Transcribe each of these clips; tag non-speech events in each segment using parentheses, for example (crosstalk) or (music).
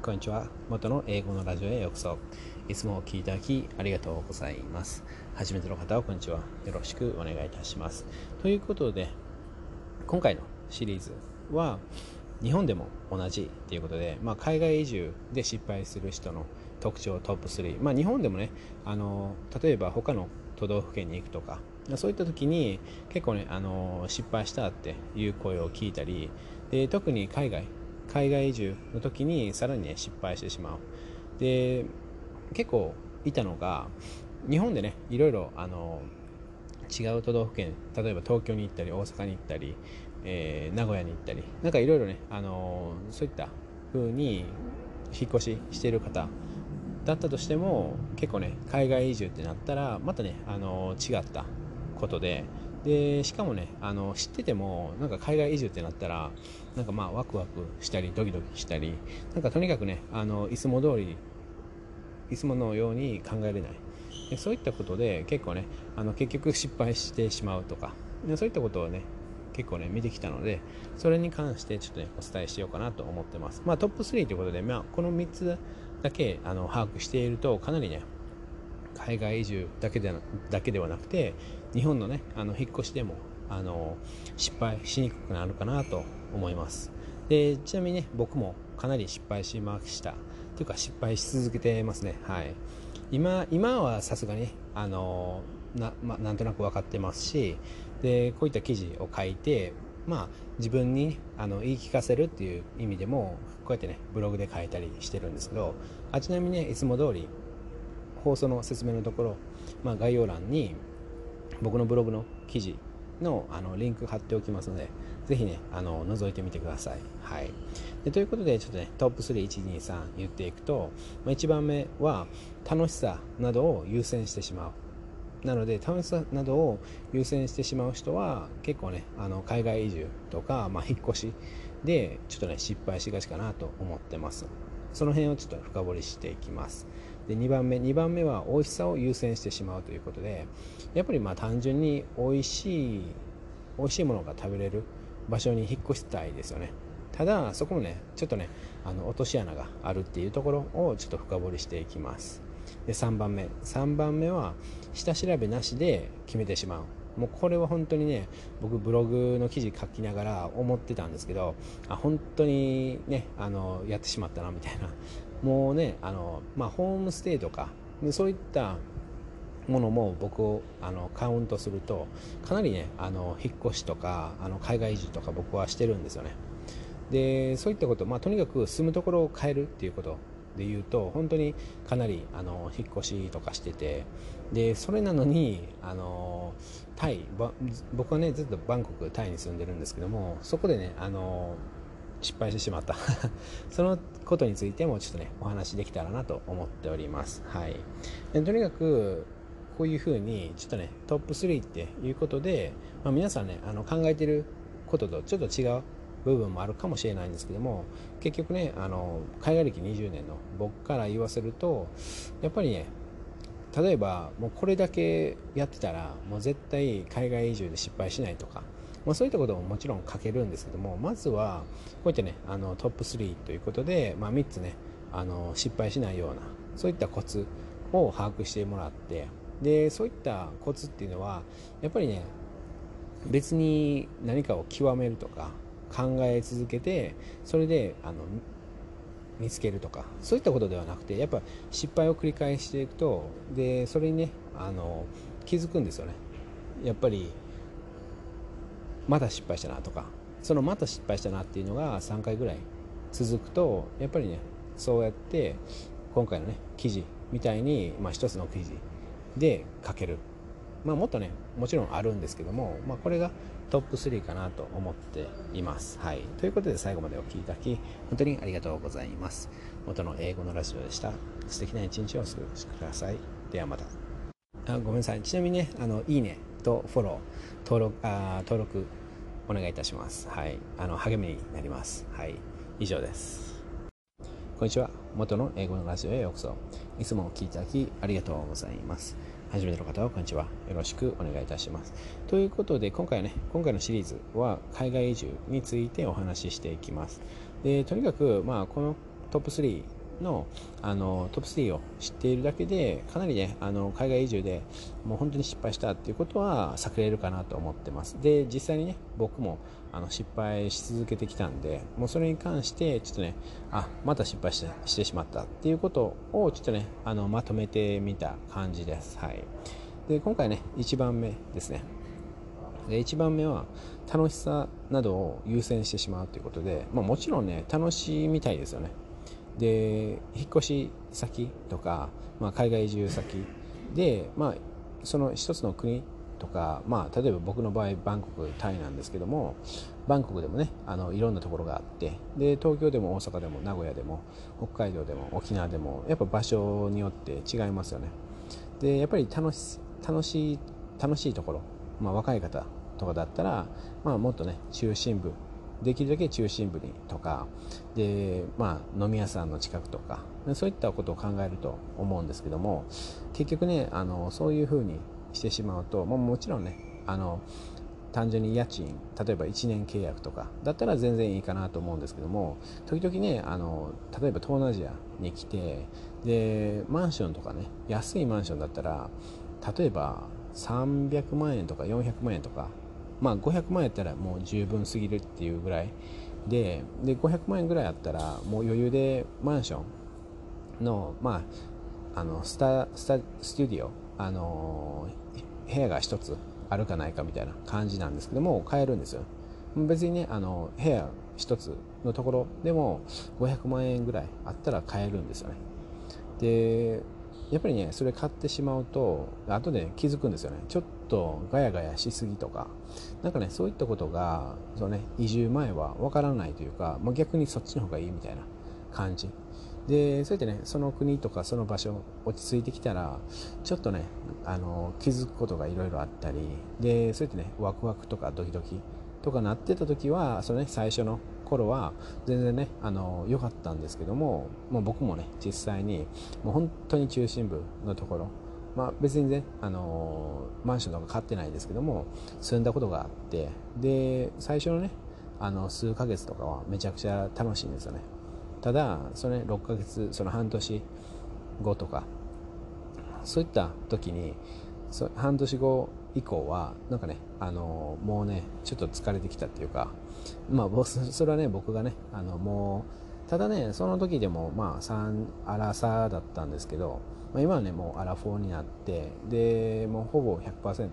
こんにちは。元の英語のラジオへようこそ。いつもお聴きいただきありがとうございます。初めての方はこんにちは。よろしくお願いいたします。ということで、今回のシリーズは、日本でも同じということで、まあ、海外移住で失敗する人の特徴トップ3、まあ、日本でもねあの例えば他の都道府県に行くとかそういった時に結構ねあの失敗したっていう声を聞いたりで特に海外海外移住の時にさらにね失敗してしまう。で結構いたのが日本でねいろいろあの違う都道府県例えば東京に行ったり大阪に行ったり、えー、名古屋に行ったりなんかいろいろねあのそういった風に引っ越ししている方だったとしても結構ね海外移住ってなったらまたねあの違ったことででしかもねあの知っててもなんか海外移住ってなったらなんかまあワクワクしたりドキドキしたりなんかとにかくねあのいつも通りいつものように考えれない。でそういったことで結構ねあの結局失敗してしまうとかでそういったことをね結構ね見てきたのでそれに関してちょっとねお伝えしようかなと思ってます。まあトップ3ということで、まあ、この3つだけあの把握しているとかなりね海外移住だけでだけではなくて日本のねあの引っ越しでもあの失敗しにくくなるかなと思います。でちなみにね僕もかなり失敗しました。というか失敗し続けてますね。はい。今今はさすがにあのな,、まなんとなく分かってますしでこういった記事を書いてまあ自分にあの言い聞かせるっていう意味でもこうやってねブログで書いたりしてるんですけどあちなみにねいつも通り放送の説明のところ、まあ、概要欄に僕のブログの記事のあのリンク貼っておきますので、ぜひね、あの覗いてみてください。はい、でということで、ちょっとね、トップ3、1、2、3言っていくと、まあ、1番目は楽しさなどを優先してしまう。なので、楽しさなどを優先してしまう人は、結構ね、あの海外移住とか、まあ、引っ越しで、ちょっとね、失敗しがちかなと思ってます。その辺をちょっと深掘りしていきます。で2番目2番目は美味しさを優先してしまうということでやっぱりまあ単純に美味しい美味しいものが食べれる場所に引っ越したいですよね。ただそこもねちょっとねあの落とし穴があるっていうところをちょっと深掘りしていきます。で3番目。3番目は下調べなしで決めてしまう。もうこれは本当にね僕ブログの記事書きながら思ってたんですけどあ本当にねあのやってしまったなみたいな。もうねあの、まあ、ホームステイとかそういったものも僕をあのカウントするとかなりねあの引っ越しとかあの海外移住とか僕はしてるんですよね。でそういったこと、まあ、とにかく住むところを変えるっていうことで言うと本当にかなりあの引っ越しとかしててでそれなのにあのタイ僕はねずっとバンコクタイに住んでるんですけどもそこでねあの失敗してしまった。(laughs) そのことについてもちょっとねお話できたらなと思っております。はい。でとにかくこういうふうにちょっとねトップ3っていうことで、まあ、皆さんねあの考えてることとちょっと違う部分もあるかもしれないんですけども結局ねあの海外歴20年の僕から言わせるとやっぱりね例えばもうこれだけやってたらもう絶対海外移住で失敗しないとかまあ、そういったことももちろん書けるんですけどもまずはこういったねあのトップ3ということで、まあ、3つねあの失敗しないようなそういったコツを把握してもらってでそういったコツっていうのはやっぱりね別に何かを極めるとか考え続けてそれであの見つけるとかそういったことではなくてやっぱ失敗を繰り返していくとでそれにねあの気づくんですよね。やっぱりまた失敗したなとかそのまた失敗したなっていうのが3回ぐらい続くとやっぱりねそうやって今回のね記事みたいに、まあ、一つの記事で書ける、まあ、もっとねもちろんあるんですけども、まあ、これがトップ3かなと思っています。はい、ということで最後までお聴きいただき本当にありがとうございます。元の英語のラジオでした。素敵な一日をお過ごしください。ではまた。あごめんなさい。ちなみにね、あのいいねとフォロー、登録あ登録お願いいたします。はい。あの励みになります。はい。以上です。こんにちは。元の英語のラジオへようこそ。いつもお聴きいただきありがとうございます。初めての方はこんにちは。よろしくお願いいたします。ということで、今回はね、今回のシリーズは海外移住についてお話ししていきます。で、とにかく、まあ、このトップ3のあのトップ3を知っているだけでかなりねあの海外移住でもう本当に失敗したっていうことは避けれるかなと思ってます。で実際にね僕もあの失敗し続けてきたんでもうそれに関してちょっとねあまた失敗してしてしまったっていうことをちょっとねあのまとめてみた感じです。はい。で今回ね1番目ですね。で1番目は楽しさなどを優先してしまうということで、まあ、もちろんね楽しみたいですよね。で引っ越し先とか、まあ、海外移住先で、まあ、その一つの国とか、まあ、例えば僕の場合バンコクタイなんですけどもバンコクでもねあのいろんなところがあってで東京でも大阪でも名古屋でも北海道でも沖縄でもやっぱ場所によって違いますよね。でやっぱり楽し楽しい楽しいところ、まあ、若い方とかだったら、まあ、もっとね中心部できるだけ中心部にとかで、まあ、飲み屋さんの近くとかそういったことを考えると思うんですけども結局ねあのそういうふうにしてしまうと、まあ、もちろんねあの単純に家賃例えば1年契約とかだったら全然いいかなと思うんですけども時々ねあの例えば東南アジアに来てでマンションとかね安いマンションだったら例えば300万円とか400万円とかまあ500万円やったらもう十分すぎるっていうぐらいでで500万円ぐらいあったらもう余裕でマンションの,、まあ、あのスタスタスタディオ、あの部屋が1つあるかないかみたいな感じなんですけども買えるんですよ。別にねあの部屋1つのところでも500万円ぐらいあったら買えるんですよね。でやっぱりねそれ買ってしまうと後で気づくんですよね。ちょっとガヤガヤしすぎとかなんかねそういったことがその、ね、移住前はわからないというか、まあ、逆にそっちの方がいいみたいな感じ。でそうやってねその国とかその場所落ち着いてきたらちょっとねあの気づくことがいろいろあったりでそうやってねワクワクとかドキドキとかなってた時はその、ね、最初の頃は全然ねあの良かったんですけども、まあ、僕もね実際にもう本当に中心部のところまあ、別にね、あのマンションとか買ってないですけども住んだことがあってで最初のねあの数ヶ月とかはめちゃくちゃ楽しいんですよね。ただそれ、ね、6ヶ月その半年後とかそういった時にそ半年後以降はなんかねあのもうねちょっと疲れてきたっていうかまあそれはね僕がねあのもうただねその時でもまあ3アラサーだったんですけど、まあ、今はねもうアラフォーになってでもうほぼ100%、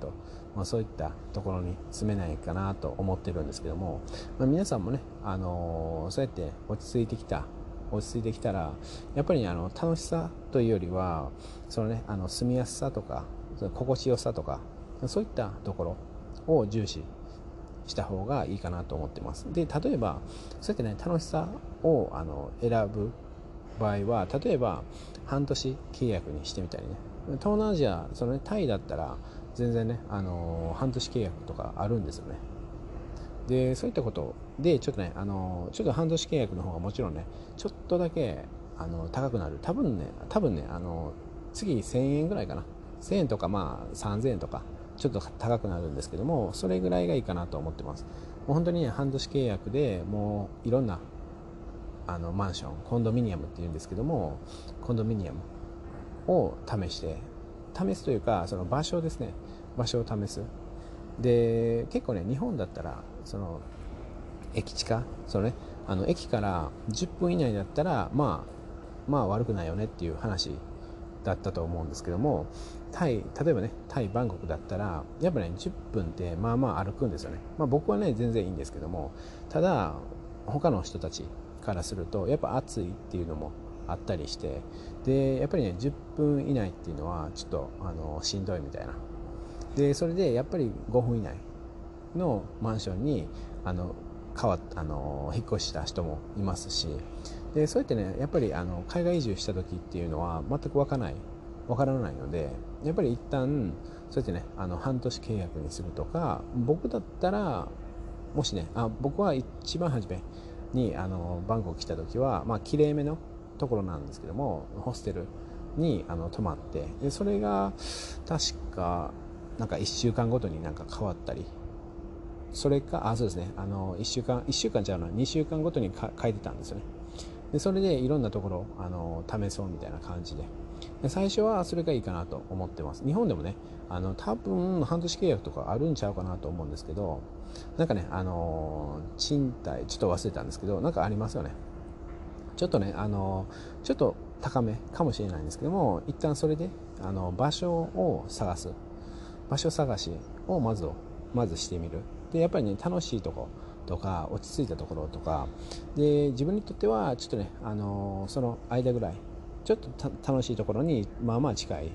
まあ、そういったところに住めないかなと思ってるんですけども、まあ、皆さんもね、あのそうやって落ち着いてきた落ち着いてきたらやっぱり、ねあの楽しさというよりはその、ね、あの住みやすさとか心地よさとかそういったところを重視した方がいいかなと思ってます。で例えばそうやってね楽しさをあの選ぶ場合は例えば半年契約にしてみたりね。東南アジアその、ね、タイだったら全然ね、あの半年契約とかあるんですよね。でそういったことでちょっとね、あのちょっと半年契約の方がもちろんねちょっとだけあの高くなる。多分ね多分ねあの次1000円ぐらいかな。1000円とかまあ3000円とかちょっと高くなるんですけどもそれぐらいがいいかなと思ってます。もう本当にね半年契約でもういろんなあのマンションコンドミニアムっていうんですけどもコンドミニアムを試して試すというかその場所ですね。場所を試す。で結構ね日本だったらその駅地下そのねあの駅から10分以内だったらまあまあ悪くないよねっていう話だったと思うんですけどもタイ例えばねタイバンコクだったらやっぱね10分ってまあまあ歩くんですよね、まあ、僕はね全然いいんですけどもただ他の人たちからするとやっぱ暑いっていうのもあったりしてでやっぱりね10分以内っていうのはちょっとあのしんどいみたいな。でそれでやっぱり5分以内のマンションにあの変わあの引っ越した人もいますし。でそうやってねやっぱりあの海外移住した時っていうのは全く分からない。分からないのでやっぱり一旦そうやってねあの半年契約にするとか僕だったらもしねあ僕は一番初めにあのバンコク来た時はまあ綺麗めのところなんですけどもホステルにあの泊まってでそれが確かなんか1週間ごとになんか変わったりそれかあそうですねあの1週間1週間じゃあの2週間ごとに変えてたんですよね。でそれでいろんなところあの試そうみたいな感じで。で最初はそれがいいかなと思ってます。日本でもねあの多分半年契約とかあるんちゃうかなと思うんですけどなんかねあの賃貸ちょっと忘れたんですけどなんかありますよね。ちょっとねあのちょっと高めかもしれないんですけども一旦それであの場所を探す。場所探しをまずまずしてみる。でやっぱりね楽しいとことか落ち着いたところとかで自分にとってはちょっとねあのその間ぐらいちょっと楽しいところにまあまあ近い。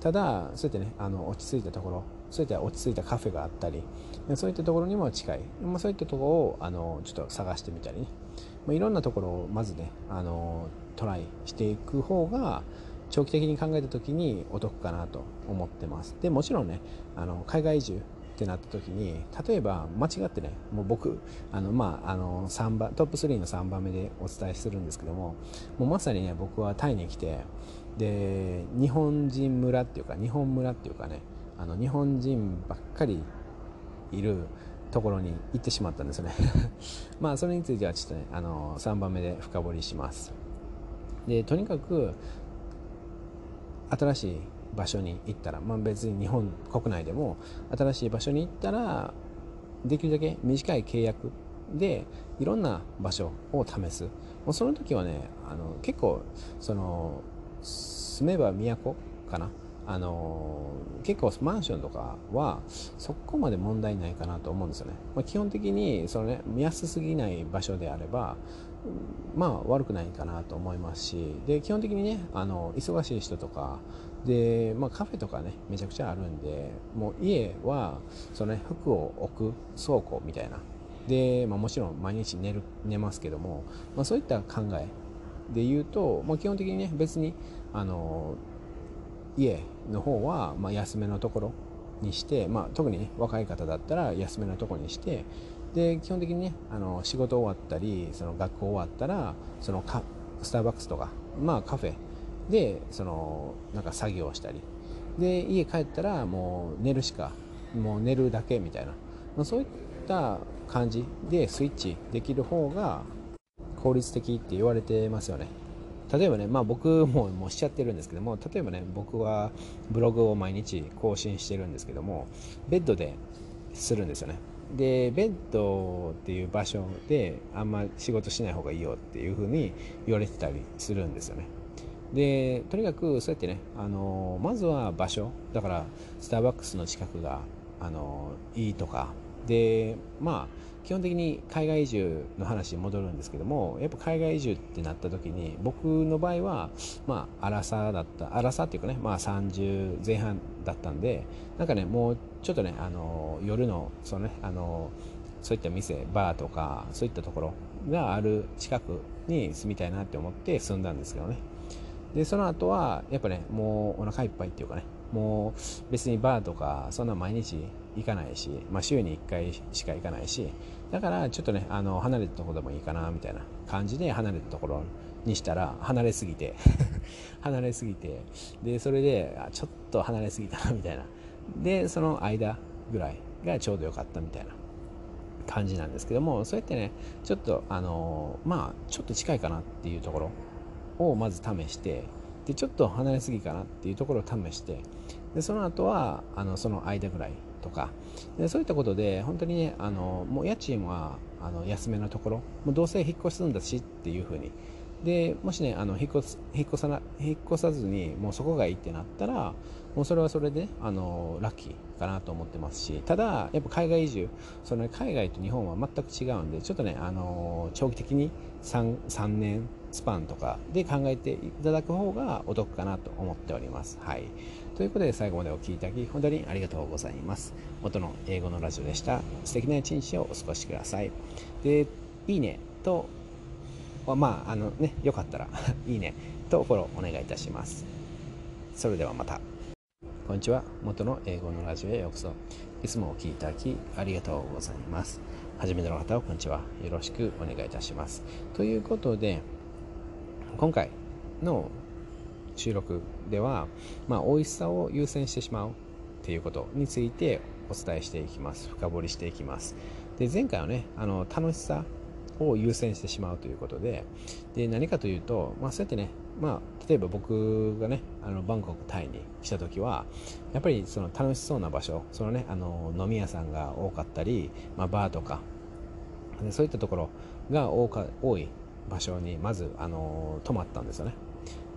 ただそうやってねあの落ち着いたところそういった落ち着いたカフェがあったりそういったところにも近い、まあ、そういったところをあのちょっと探してみたりね、まあ、いろんなところをまずねあのトライしていく方が長期的に考えた時にお得かなと思ってます。でもちろんねあの海外移住ってなった時に例えば間違ってねもう僕あの、まあ、あの3番トップ3の3番目でお伝えするんですけどももうまさにね僕はタイに来てで日本人村っていうか日本村っていうかねあの日本人ばっかりいるところに行ってしまったんですね。(laughs) まあそれについてはちょっとねあの3番目で深掘りします。でとにかく新しい場所に行ったら、まあ、別に日本国内でも新しい場所に行ったらできるだけ短い契約でいろんな場所を試す。もうその時はねあの結構その住めば都かなあの結構マンションとかはそこまで問題ないかなと思うんですよね、まあ、基本的にその、ね、安すぎない場所であればまあ悪くないかなと思いますしで基本的にねあの忙しい人とかで、まあ、カフェとかねめちゃくちゃあるんでもう家はその、ね、服を置く倉庫みたいな。で、まあ、もちろん毎日寝る寝ますけども、まあ、そういった考えで言うと、まあ、基本的にね別にあの家の方はまあ安めのところにして、まあ、特に、若い方だったら安めのところにしてで基本的にねあの仕事終わったりその学校終わったらそのかスターバックスとか、まあ、カフェでそのなんか作業をしたり。で家帰ったらもう寝るしかもう寝るだけみたいな、まあ、そういった感じでスイッチできる方が効率的って言われてますよね。例えばね、まあ、僕も (laughs) もうしちゃってるんですけども例えばね僕はブログを毎日更新してるんですけどもベッドでするんですよね。でベッドっていう場所であんま仕事しない方がいいよっていうふうに言われてたりするんですよね。でとにかくそうやってねあのまずは場所だからスターバックスの近くがあのいいとかでまあ基本的に海外移住の話に戻るんですけどもやっぱ海外移住ってなった時に僕の場合はまあ荒さだった荒さっていうかねまあ30前半だったんでなんかねもうちょっとねあの夜のそのねあのそういった店バーとかそういったところがある近くに住みたいなって思って住んだんですけどね。でその後はやっぱねもうお腹いっぱいっていうかねもう別にバーとかそんな毎日行かないし、まあ、週に1回しか行かないしだからちょっとねあの離れたとこでもいいかなみたいな感じで離れたところにしたら離れすぎて (laughs) 離れすぎてでそれであちょっと離れすぎたなみたいな。でその間ぐらいがちょうどよかったみたいな感じなんですけどもそうやってねちょっとあのまあちょっと近いかなっていうところをまず試してでちょっと離れすぎかなっていうところを試してでその後はあのその間ぐらいとかそういったことで本当にねあのもう家賃はあの安めのところもうどうせ引っ越すんだしっていうふうにでもしねあの引っ越引っ越さな引っ越さずにもうそこがいいってなったらもうそれはそれであのラッキーかなと思ってますしただやっぱ海外移住その、ね、海外と日本は全く違うんでちょっとねあの長期的に 3, 3年スパンとかで考えていただく方がお得かなと思っております。はい。ということで最後までお聴きいただき本当にありがとうございます。元の英語のラジオでした。素敵な一日をお過ごしください。で、いいねと、まあ、あのね、よかったら (laughs) いいねとフォローお願いいたします。それではまた。こんにちは。元の英語のラジオへようこそ。いつもお聴きいただきありがとうございます。初めての方はこんにちは。よろしくお願いいたします。ということで、今回の収録では、まあ、美味しさを優先してしまうっていうことについてお伝えしていきます。深掘りしていきます。で前回はねあの楽しさを優先してしまうということでで何かというと、まあ、そうやってね、まあ、例えば僕がねあのバンコクタイに来た時はやっぱりその楽しそうな場所その、ね、あの飲み屋さんが多かったり、まあ、バーとかそういったところが多か多い場所にまずあの泊まったんですよね。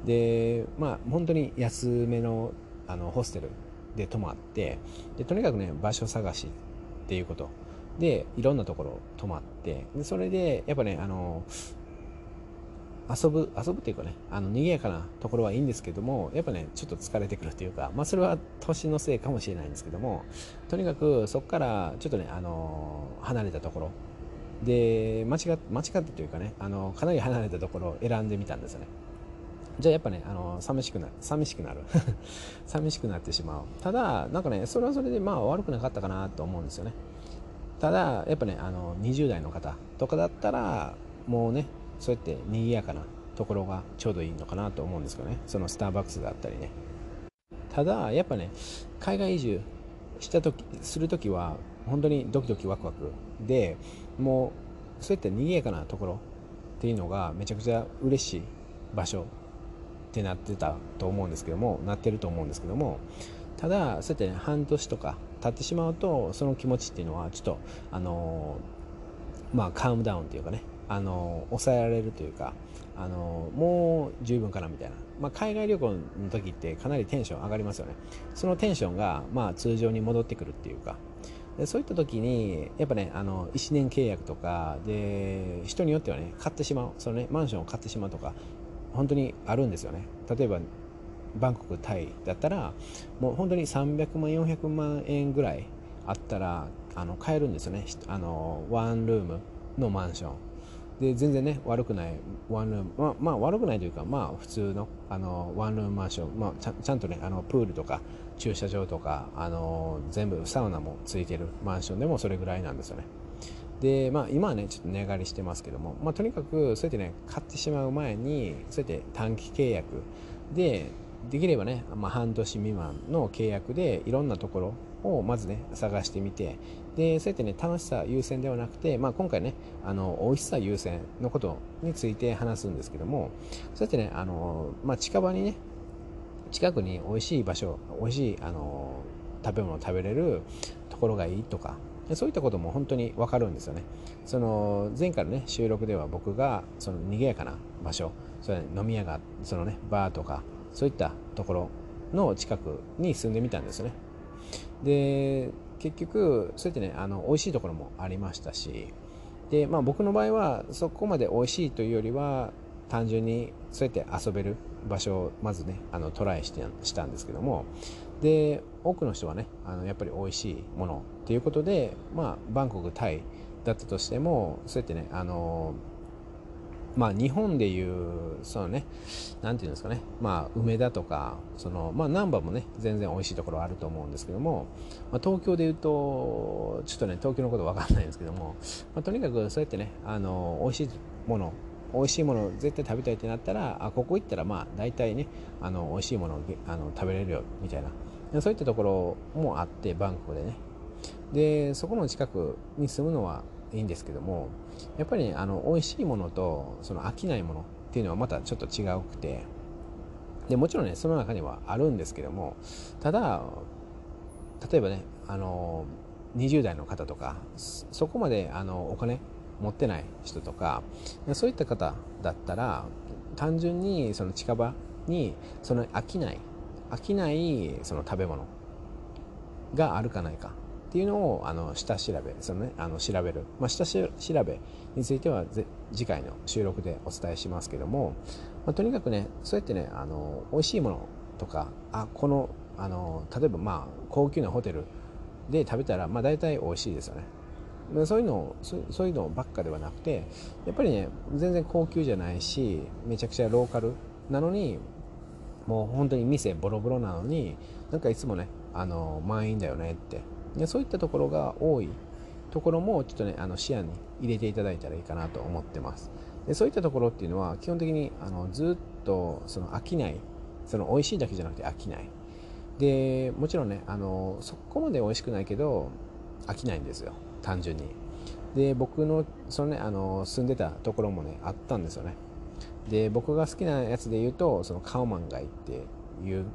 でまあ本当に安めのあのホステルで泊まってでとにかくね場所探しっていうこと。でいろんなところ泊まってでそれでやっぱねあの遊ぶ遊ぶっていうかねあの賑やかなところはいいんですけどもやっぱねちょっと疲れてくるというか、まあ、それは年のせいかもしれないんですけどもとにかくそこからちょっとねあの離れたところ。で間違間違ったというかねあのかなり離れたところを選んでみたんですよね。じゃあやっぱねあの寂しくなる。寂しくなる。(laughs) 寂しくなってしまう。ただなんかねそれはそれでまあ悪くなかったかなと思うんですよね。ただやっぱねあの20代の方とかだったらもうねそうやって賑やかなところがちょうどいいのかなと思うんですけどね。そのスターバックスだったりね。ただやっぱね海外移住した時する時は本当にドキドキワクワクでもうそういった賑やかなところっていうのがめちゃくちゃ嬉しい場所ってなってたと思うんですけどもなってると思うんですけどもただそうやってね半年とか経ってしまうとその気持ちっていうのはちょっとあのまあカウムダウンっていうかねあの抑えられるというかあのもう十分かなみたいな、まあ、海外旅行の時ってかなりテンション上がりますよね。そのテンションがまあ通常に戻ってくるっていうか。でそういった時にやっぱねあの1年契約とかで人によってはね買ってしまう。その、ね、マンションを買ってしまうとか本当にあるんですよね。例えばバンコクタイだったらもう本当に300万400万円ぐらいあったらあの買えるんですよね。あのワンルームのマンション。で全然ね悪くないワンルームまあ、まあ、悪くないというかまあ普通のあのワンルームマンション、まあ、ちゃちゃんとねあのプールとか駐車場とかあの全部サウナもついてるマンションでもそれぐらいなんですよね。でまあ今はねちょっと値上がりしてますけども、まあ、とにかくそうやってね買ってしまう前にそうやって短期契約でできればね、まあ、半年未満の契約でいろんなところをまずね探してみてでそうやってね楽しさ優先ではなくて、まあ、今回ねあの美味しさ優先のことについて話すんですけどもそうやってねあの、まあ、近場にね近くに美味しい場所美味しいあの食べ物を食べれるところがいいとかそういったことも本当に分かるんですよね。その前回のね収録では僕がその賑やかな場所それ、飲み屋がそのねバーとかそういったところの近くに住んでみたんですよね。で結局そうやってねあの美味しいところもありましたしで、まあ、僕の場合はそこまで美味しいというよりは単純にそうやって遊べる場所をまずねあのトライしてしたんですけどもで多くの人はねあのやっぱり美味しいものっていうことで、まあ、バンコクタイだったとしてもそうやってねあのまあ、日本でいうそのね何て言うんですかね、まあ、梅田とかその、まあ、難波もね全然美味しいところあると思うんですけども、まあ、東京でいうとちょっとね東京のこと分かんないんですけども、まあ、とにかくそうやってねあの美味しいもの美味しいものを絶対食べたいってなったらあここ行ったらまあ大体ねあの美味しいものをあの食べれるよみたいな。そういったところもあってバンコクでね。でそこの近くに住むのはいいんですけどもやっぱり、ね、あの美味しいものとその飽きないものっていうのはまたちょっと違うくてでもちろんねその中にはあるんですけどもただ例えばねあの20代の方とかそこまであのお金持ってない人とかそういった方だったら単純にその近場にその飽きない飽きないその食べ物があるかないか。っていうのをあの下調べその、ね、あの調べる、まあ、下調べについては次回の収録でお伝えしますけども、まあ、とにかくねそうやってねあの美味しいものとかあこのあの例えばまあ高級なホテルで食べたら、まあ、大体美味しいですよね。そういうのそういうのばっかではなくてやっぱりね全然高級じゃないしめちゃくちゃローカルなのにもう本当に店ボロボロなのになんかいつもねあの満員だよねってでそういったところが多いところもちょっとねあの視野に入れていただいたらいいかなと思ってます。でそういったところっていうのは基本的にあのずっとその飽きない。その美味しいだけじゃなくて飽きない。でもちろんねあのそこまで美味しくないけど飽きないんですよ。単純に。で僕のその、ね、あの住んでたところもねあったんですよね。で僕が好きなやつで言うとそのカオマンガイっていう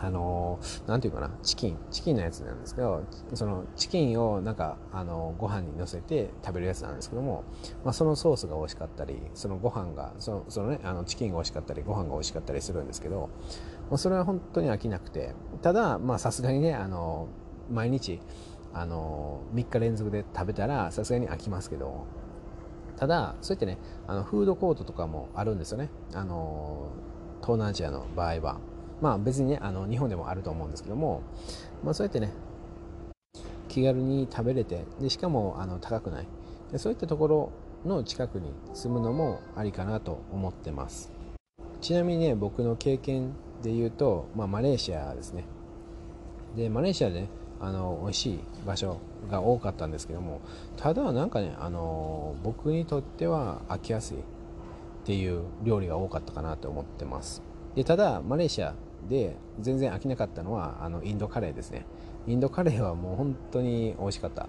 あのなんていうかなチキンチキンのやつなんですけどそのチキンをなんかあのご飯にのせて食べるやつなんですけども、まあ、そのソースが美味しかったりそのご飯がそのそのねあのチキンが美味しかったりご飯が美味しかったりするんですけど、まあ、それは本当に飽きなくてただまあさすがにねあの毎日あの3日連続で食べたらさすがに飽きますけどただそうやってねあのフードコートとかもあるんですよね。あの東南アジアの場合は。まあ別にねあの日本でもあると思うんですけども、まあ、そうやってね気軽に食べれてでしかもあの高くない。でそういったところの近くに住むのもありかなと思ってます。ちなみにね僕の経験で言うと、まあ、マレーシアですね。でマレーシアで、ね、あの美味しい場所が多かったんですけどもただなんかねあの僕にとっては飽きやすいっていう料理が多かったかなと思ってます。でただマレーシアで全然飽きなかったのはあのインドカレーですね。インドカレーはもう本当に美味しかった。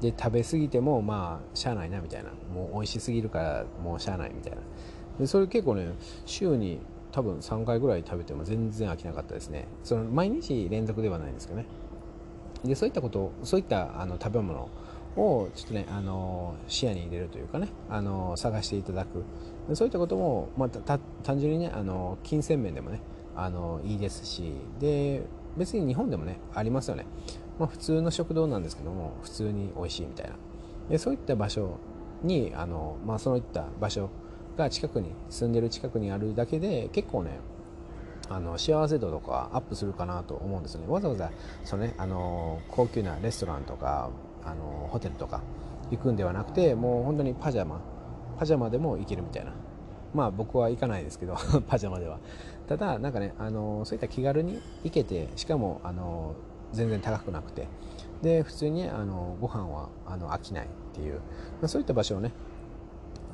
で食べ過ぎてもまあしゃあないなみたいな。もう美味しすぎるからもうしゃあないみたいな。でそれ結構ね週に多分3回ぐらい食べても全然飽きなかったですね。その毎日連続ではないんですけどね。でそういったことそういったあの食べ物をちょっとねあの視野に入れるというかねあの探していただく。そういったことも、まあ、単純にねあの金銭面でもねあのいいですしで別に日本でもねありますよね、まあ、普通の食堂なんですけども普通に美味しいみたいな。でそういった場所にあの、まあ、そういった場所が近くに住んでる近くにあるだけで結構ねあの幸せ度とかアップするかなと思うんですよね。わざわざその、ね、あの高級なレストランとかあのホテルとか行くんではなくてもう本当にパジャマパジャマでも行けるみたいなまあ僕は行かないですけど (laughs) パジャマではただなんかねあのそういった気軽に行けてしかもあの全然高くなくてで普通にあのご飯はあの飽きないっていう、まあ、そういった場所をね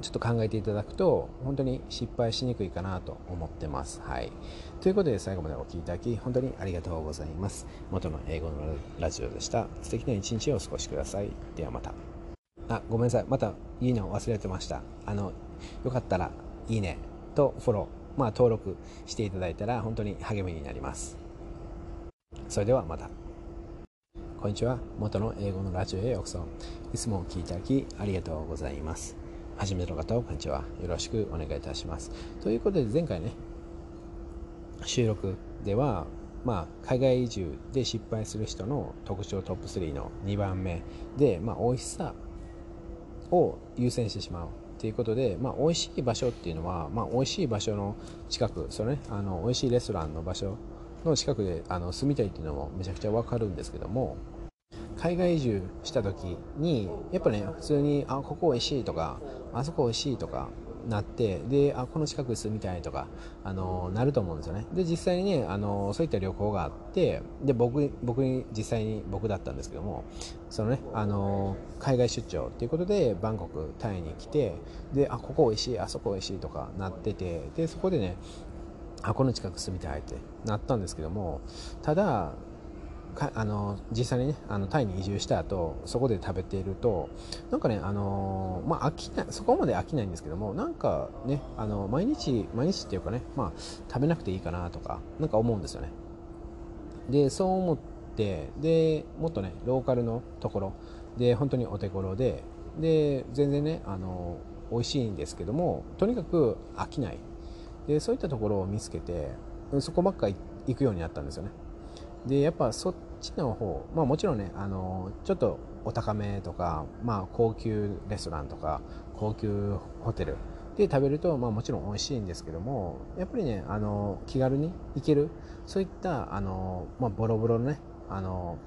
ちょっと考えていただくと本当に失敗しにくいかなと思ってます。はい、ということで最後までお聴きいただき本当にありがとうございます。元の英語のラジオでした。素敵な一日をお過ごしください。ではまた。あ、ごめんなさい。またいいねを忘れてました。あの、よかったらいいねとフォロー、まあ登録していただいたら本当に励みになります。それではまた。こんにちは。元の英語のラジオへようこそ。いつもお聴きいただきありがとうございます。初めての方はこんにちは。よろしくお願いいたします。ということで前回ね、収録では、まあ、海外移住で失敗する人の特徴トップ3の2番目で、まあ、美味しさを優先してしまうということで、まあ、美味しい場所っていうのは、まあ、美味しい場所の近くその、ね、あの美味しいレストランの場所の近くであの住みたいっていうのもめちゃくちゃ分かるんですけども海外移住した時にやっぱね普通にあここ美味しいとかあそこ美味しいとかなってであこの近く住みたいとかあのなると思うんですよね。で実際にねあのそういった旅行があってで僕僕に実際に僕だったんですけどもそのねあの海外出張っていうことでバンコクタイに来てであここ美味しいあそこ美味しいとかなっててでそこでねあこの近く住みたいってなったんですけどもただかあの実際にねあのタイに移住した後そこで食べているとなんかねあのまあ飽きないそこまで飽きないんですけどもなんかねあの毎日毎日っていうかねまあ食べなくていいかなとかなんか思うんですよね。でそう思ってでもっとねローカルのところで本当にお手頃でで全然ねあの美味しいんですけどもとにかく飽きない。でそういったところを見つけてそこばっか行くようになったんですよね。でやっぱそっちの方、まあ、もちろんねあのちょっとお高めとか、まあ、高級レストランとか高級ホテルで食べると、まあ、もちろん美味しいんですけどもやっぱりねあの気軽に行けるそういったあの、まあ、ボロボロのねあの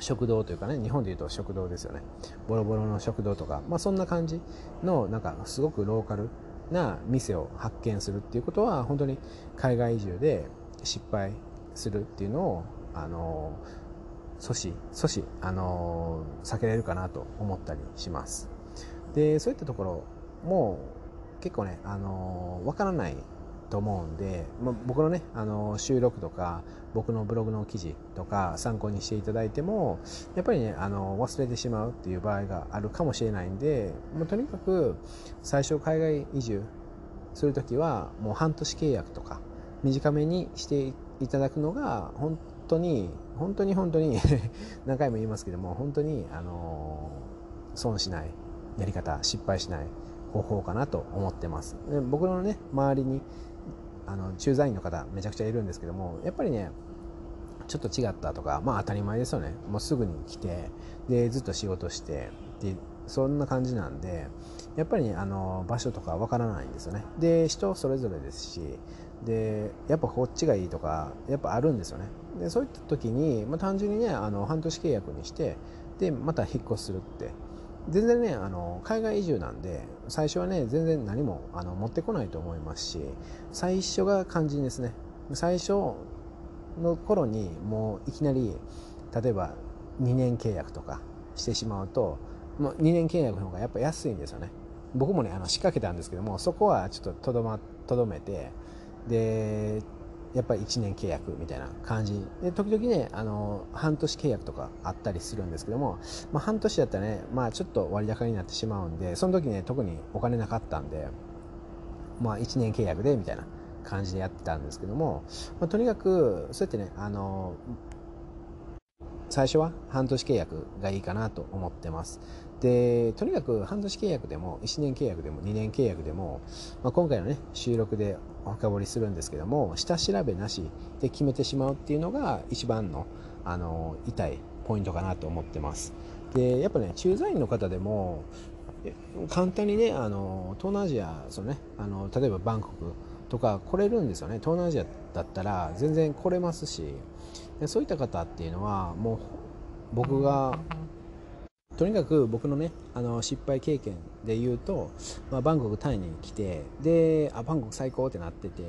食堂というかね日本でいうと食堂ですよね。ボロボロの食堂とか、まあ、そんな感じのなんかすごくローカルな店を発見するっていうことは本当に海外移住で失敗するっていうのをあの阻止阻止あの避けれるかなと思ったりします。でそういったところも結構ねあの分からないと思うんで、まあ、僕のねあの収録とか僕のブログの記事とか参考にしていただいてもやっぱりねあの忘れてしまうっていう場合があるかもしれないんでもうとにかく最初海外移住する時はもう半年契約とか短めにしていただくのが本当に本当に本当に (laughs) 何回も言いますけども本当にあの損しないやり方失敗しない方法かなと思ってます。で僕のね周りにあの駐在員の方めちゃくちゃいるんですけどもやっぱりねちょっと違ったとかまあ当たり前ですよね。もうすぐに来てでずっと仕事してでそんな感じなんでやっぱり、ね、あの場所とかわからないんですよね。で人それぞれですしでやっぱこっちがいいとかやっぱあるんですよね。でそういった時に、まあ、単純にねあの半年契約にしてでまた引っ越しするって。全然ねあの海外移住なんで最初はね全然何もあの持ってこないと思いますし最初が肝心ですね。最初の頃にもういきなり例えば2年契約とかしてしまうともう2年契約の方がやっぱ安いんですよね。僕もねあの仕掛けたんですけどもそこはちょっととど,、ま、とどめてでやっぱり1年契約みたいな感じ。で時々ねあの半年契約とかあったりするんですけども、まあ、半年だったらね、まあ、ちょっと割高になってしまうんでその時ね特にお金なかったんで、まあ、1年契約でみたいな感じでやってたんですけども、まあ、とにかくそうやってねあの最初は半年契約がいいかなと思ってます。でとにかく半年契約でも1年契約でも2年契約でも、まあ、今回のね収録で深掘りするんですけども下調べなしで決めてしまうっていうのが一番のあの痛いポイントかなと思ってます。でやっぱね駐在員の方でも簡単にねあの東南アジアその、ね、あの例えばバンコクとか来れるんですよね。東南アジアだったら全然来れますしそういった方っていうのはもう僕がとにかく僕のねあの失敗経験で言うと、まあ、バンコクタイに来てであバンコク最高ってなってて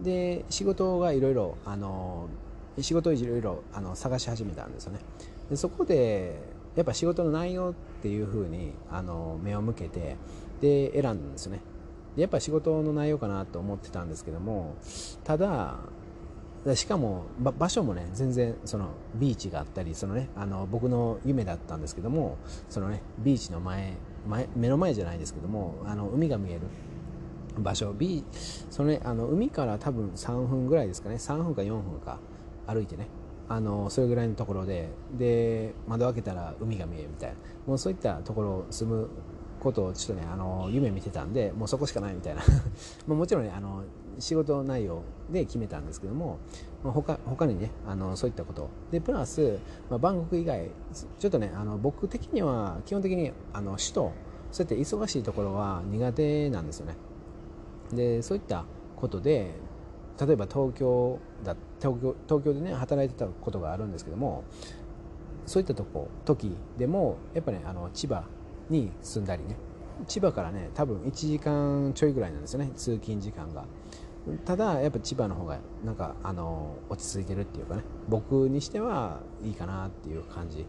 で仕事がいろいろあの仕事をいろいろあの探し始めたんですよね。でそこでやっぱ仕事の内容っていうふうにあの目を向けてで選んだんですよね。でやっぱ仕事の内容かなと思ってたんですけどもただしかも場所もね全然そのビーチがあったりその、ね、あの僕の夢だったんですけどもその、ね、ビーチの前前目の前じゃないですけどもあの海が見える場所。ビその、ね、あの海から多分3分ぐらいですかね。3分か4分か。歩いてね。あのそれぐらいのところで。で窓開けたら海が見えるみたいな。もうそういったところを住むことをちょっとねあの夢見てたんでもうそこしかないみたいな。(laughs) もちろんねあの仕事内容で決めたんですけども、まあ、他他にねあのそういったこと。でプラス、まあ、バンコク以外ちょっとねあの僕的には基本的にあの首都そうやって忙しいところは苦手なんですよね。でそういったことで例えば東京だ東京東京でね働いてたことがあるんですけどもそういったとこ時でもやっぱねあの千葉に住んだりね。千葉からね多分1時間ちょいぐらいなんですよね通勤時間が。ただやっぱ千葉の方がなんかあの落ち着いてるっていうかね僕にしてはいいかなっていう感じ。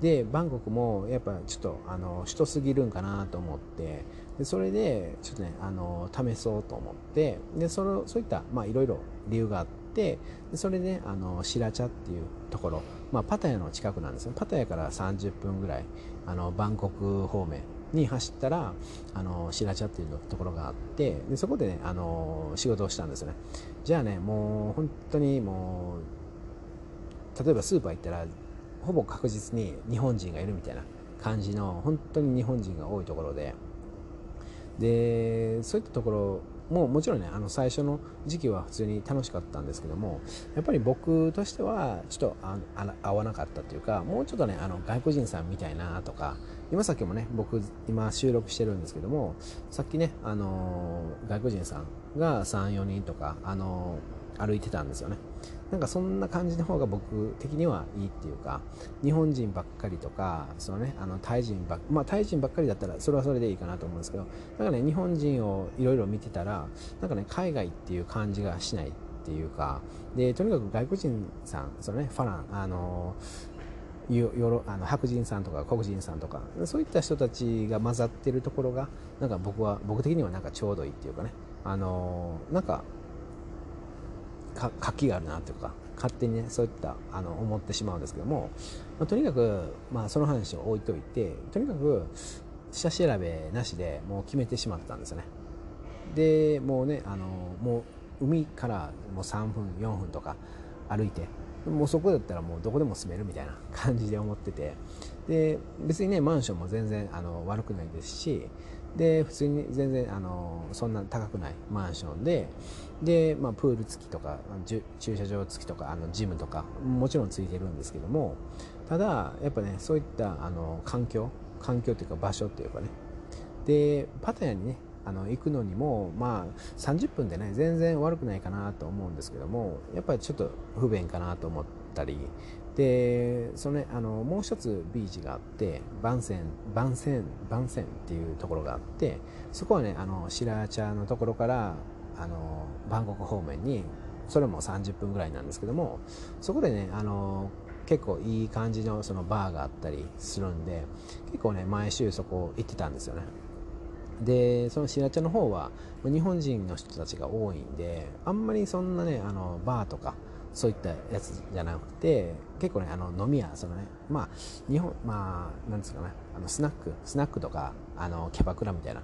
でバンコクもやっぱちょっとあの首都すぎるんかなと思ってでそれでちょっとねあの試そうと思ってでそのそういったまあいろいろ理由があってでそれであのシラチャっていうところ、まあ、パタヤの近くなんですよ。パタヤから30分ぐらいあのバンコク方面に走ったらあの白茶っていうところがあってでそこでねあの仕事をしたんですよね。じゃあねもう本当にもう例えばスーパー行ったらほぼ確実に日本人がいるみたいな感じの本当に日本人が多いところで。でそういったところもうもちろんねあの最初の時期は普通に楽しかったんですけどもやっぱり僕としてはちょっと合わなかったというかもうちょっとねあの外国人さんみたいなとか今さっきもね僕今収録してるんですけどもさっきねあの外国人さんが34人とかあの歩いてたんですよね。なんかそんな感じの方が僕的にはいいっていうか日本人ばっかりとかそのねあのタイ人ばっまあタイ人ばっかりだったらそれはそれでいいかなと思うんですけどなんかね日本人をいろいろ見てたらなんかね海外っていう感じがしないっていうかでとにかく外国人さんそのねファランあのよよあの白人さんとか黒人さんとかそういった人たちが混ざってるところがなんか僕は僕的にはなんかちょうどいいっていうかねあのなんか活気があるなというか勝手にねそういったあの思ってしまうんですけども、まあ、とにかく、まあ、その話を置いといてとにかく下調べなしでもう決めてしまったんですよね。でもうねあのもう海からもう3分4分とか歩いてもうそこだったらもうどこでも住めるみたいな感じで思ってて。で別にねマンションも全然あの悪くないですしで普通に全然あのそんな高くないマンションでで、まあ、プール付きとか駐車場付きとかあのジムとかもちろんついてるんですけどもただやっぱねそういったあの環境環境というか場所っていうかね。でパタヤにねあの行くのにもまあ30分でね全然悪くないかなと思うんですけどもやっぱりちょっと不便かなと思ったり。でその、ね、あのもう一つビーチがあって番線番線番線っていうところがあってそこはねあのシラーチャーのところからあのバンコク方面にそれも30分ぐらいなんですけどもそこでねあの結構いい感じのそのバーがあったりするんで結構ね毎週そこ行ってたんですよね。でそのシラチャの方は日本人の人たちが多いんであんまりそんなねあのバーとかそういったやつじゃなくて結構ねあの飲み屋そのねまあ日本まあなんですかねあのスナックスナックとかあのキャバクラみたいな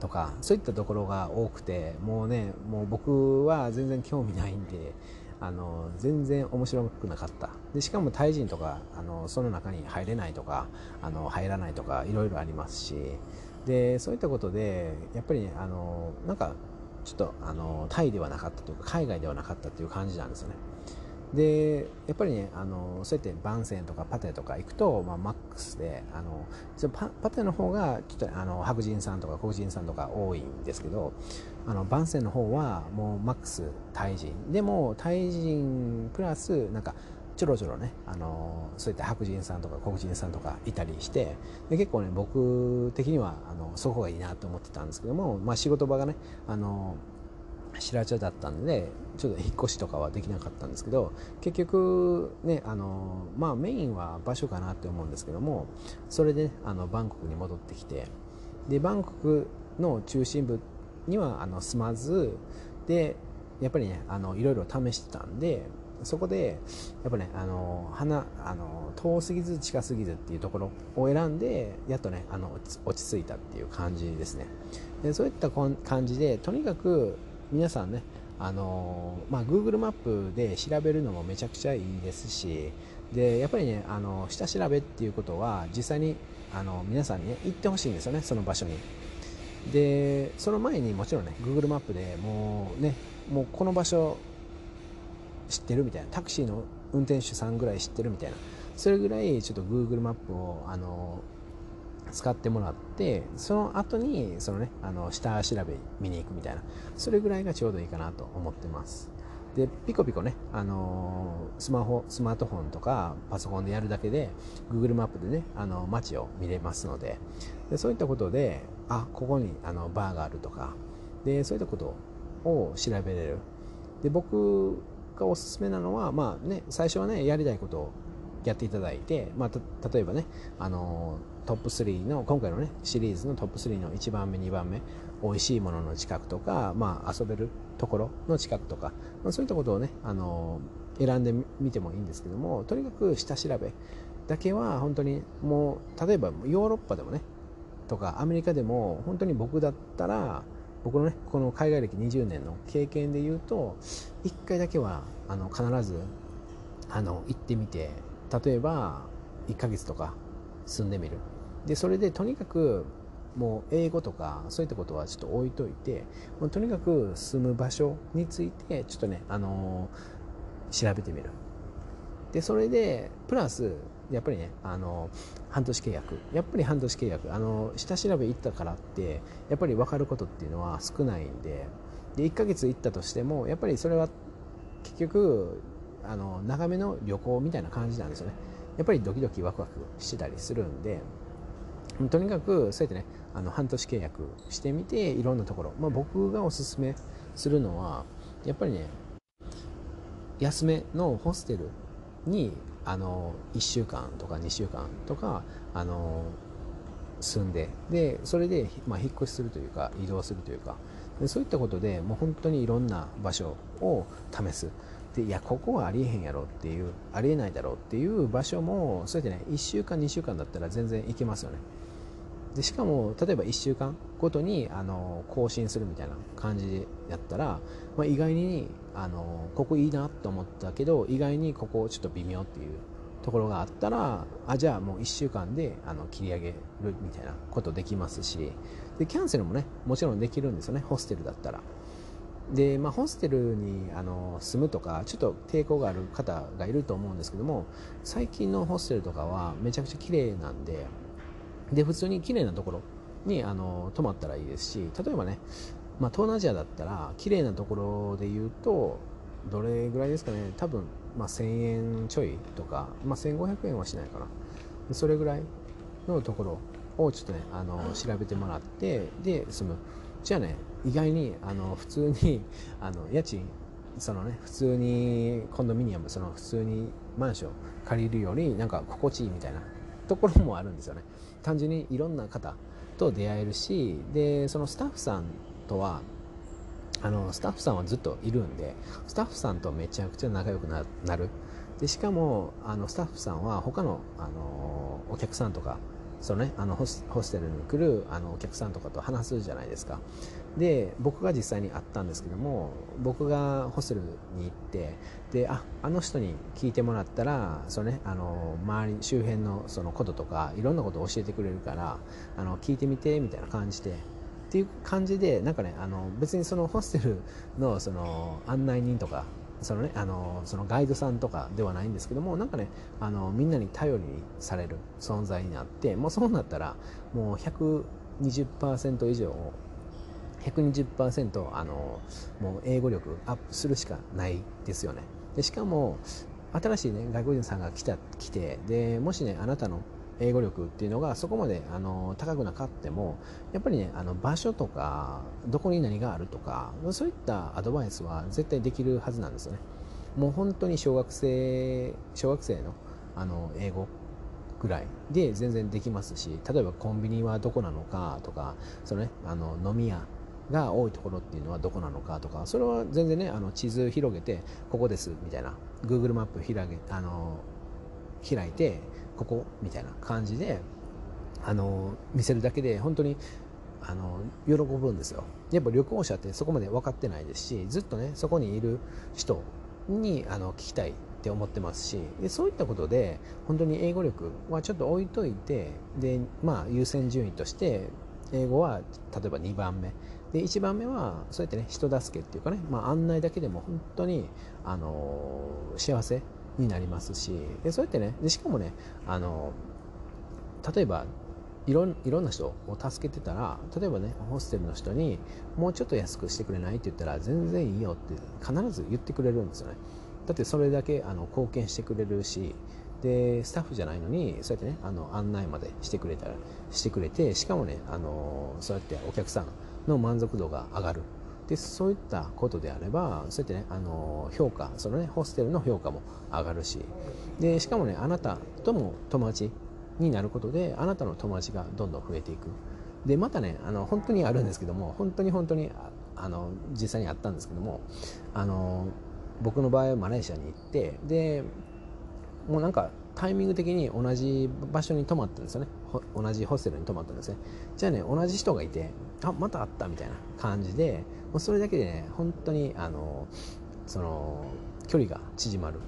とかそういったところが多くてもうねもう僕は全然興味ないんであの全然面白くなかった。でしかもタイ人とかあのその中に入れないとかあの入らないとかいろいろありますしでそういったことでやっぱりねあのなんかちょっとあのタイではなかったというか海外ではなかったという感じなんですよね。でやっぱりねあのそうやって番線とかパテとか行くと、まあ、マックスであのパパテの方がちょっとあの白人さんとか黒人さんとか多いんですけどあの番線の方はもうマックスタイ人。でもタイ人プラスなんかちょろちょろねあのそういった白人さんとか黒人さんとかいたりしてで結構ね僕的にはあのそこがいいなと思ってたんですけども、まあ、仕事場がねあの白茶だったんでちょっと引っ越しとかはできなかったんですけど結局ねあのまあメインは場所かなって思うんですけどもそれで、ね、あのバンコクに戻ってきてでバンコクの中心部にはあの住まずでやっぱりねあのいろいろ試してたんでそこでやっぱねあの花あの遠すぎず近すぎずっていうところを選んでやっとねあの落ち着いたっていう感じですね。でそういった感じでとにかく皆さんねあのまあ、Google マップで調べるのもめちゃくちゃいいですしでやっぱりねあの下調べっていうことは実際にあの皆さんに、ね、行ってほしいんですよねその場所に。でその前にもちろんね Google マップでもうねもうこの場所知ってるみたいなタクシーの運転手さんぐらい知ってるみたいなそれぐらいちょっと Google マップをあの使ってもらってその後にそのねあの下調べ見に行くみたいなそれぐらいがちょうどいいかなと思ってます。でピコピコね、あのスマホスマートフォンとかパソコンでやるだけで Google マップでねあの街を見れますので。でそういったことであここにあのバーがあるとか。でそういったことを調べれる。で僕がおすすめなのは、まあね、最初はねやりたいことをやっていただいて、まあ、例えばね、あのトップ3の今回のねシリーズのトップ3の1番目2番目美味しいものの近くとか、まあ、遊べるところの近くとか、まあ、そういったことをね、あの選んでみてもいいんですけどもとにかく下調べだけは本当にもう例えばヨーロッパでもねとかアメリカでも本当に僕だったら僕のねこの海外歴20年の経験で言うと1回だけはあの必ずあの行ってみて例えば1ヶ月とか住んでみる。でそれでとにかくもう英語とかそういったことはちょっと置いといてもうとにかく住む場所についてちょっとね、あの調べてみる。でそれでプラスやっぱりねあの半年契約。やっぱり半年契約。あの下調べ行ったからってやっぱり分かることっていうのは少ないんでで1ヶ月行ったとしてもやっぱりそれは結局あの長めの旅行みたいな感じなんですよね。やっぱりドキドキワクワクしてたりするんでとにかくそうやってねあの半年契約してみていろんなところ、まあ、僕がおすすめするのはやっぱりね安めのホステルにあの1週間とか2週間とかあの住んで。でそれで、まあ、引っ越しするというか移動するというか。でそういったことでもう本当にいろんな場所を試す。でいやここはありえへんやろっていうありえないだろうっていう場所もそうやってね1週間2週間だったら全然行けますよね。でしかも例えば1週間ごとにあの更新するみたいな感じでやったら、まあ、意外にあのここいいなと思ったけど意外にここちょっと微妙っていうところがあったらあじゃあもう1週間であの切り上げるみたいなことできますしでキャンセルもねもちろんできるんですよねホステルだったら。で、まあ、ホステルにあの住むとかちょっと抵抗がある方がいると思うんですけども最近のホステルとかはめちゃくちゃ綺麗なんでで普通に綺麗なところにあの泊まったらいいですし例えばね、まあ、東南アジアだったら綺麗なところで言うとどれぐらいですかね。多分、まあ、1000円ちょいとか、まあ、1500円はしないかな。それぐらいのところをちょっとねあの調べてもらってで住むじゃあね意外にあの普通に (laughs) あの家賃そのね普通にコンドミニアムその普通にマンション借りるよりなんか心地いいみたいなところもあるんですよね。単純にいろんな方と出会えるしでそのスタッフさんとはあのスタッフさんはずっといるんでスタッフさんとめちゃくちゃ仲良くなるでしかもあのスタッフさんは他のあのお客さんとかそのね、あのホステルに来るあのお客さんとかと話すじゃないですか。で僕が実際に会ったんですけども僕がホステルに行ってでああの人に聞いてもらったらその、ね、あの周り周辺のそのこととかいろんなことを教えてくれるからあの聞いてみてみたいな感じで。っていう感じでなんかねあの別にそのホステルのその案内人とかそのねあのそのガイドさんとかではないんですけどもなんかねあのみんなに頼りにされる存在になってもうそうなったらもう120%以上120%あのもう英語力アップするしかないですよね。でしかも新しいね外国人さんが来た来てでもしねあなたの英語力っていうのがそこまであの高くなかってもやっぱりねあの場所とかどこに何があるとかそういったアドバイスは絶対できるはずなんですよね。もう本当に小学生小学生のあの英語ぐらいで全然できますし例えばコンビニはどこなのかとかその、ね、あの飲み屋が多いところっていうのはどこなのかとかそれは全然ねあの地図広げてここですみたいな Google マップ開げあの開いてここみたいな感じであの見せるだけで本当にあの喜ぶんですよ。やっぱ旅行者ってそこまで分かってないですしずっとねそこにいる人にあの聞きたいって思ってますしでそういったことで本当に英語力はちょっと置いといてで、まあ、優先順位として英語は例えば2番目。で1番目はそうやってね人助けっていうかね、まあ、案内だけでも本当にあの幸せになりますしでそうやってねでしかもねあの例えばいろいろんな人を助けてたら例えばねホステルの人にもうちょっと安くしてくれないって言ったら全然いいよって必ず言ってくれるんですよね。だってそれだけあの貢献してくれるしでスタッフじゃないのにそうやってねあの案内までしてくれたらしてくれてしかもねあのそうやってお客さんの満足度が上がる。でそういったことであればそうやってねあの評価そのねホステルの評価も上がるし。でしかもねあなたとも友達になることであなたの友達がどんどん増えていく。でまたねあの本当にあるんですけども本当に本当にあの実際にあったんですけどもあの僕の場合はマレーシアに行ってでもうなんかタイミング的に同じ場所に泊まったんですよね。同じホステルに泊まったんですね。じゃあね同じ人がいてあまた会ったみたいな感じでもうそれだけでね本当にあのその距離が縮まる。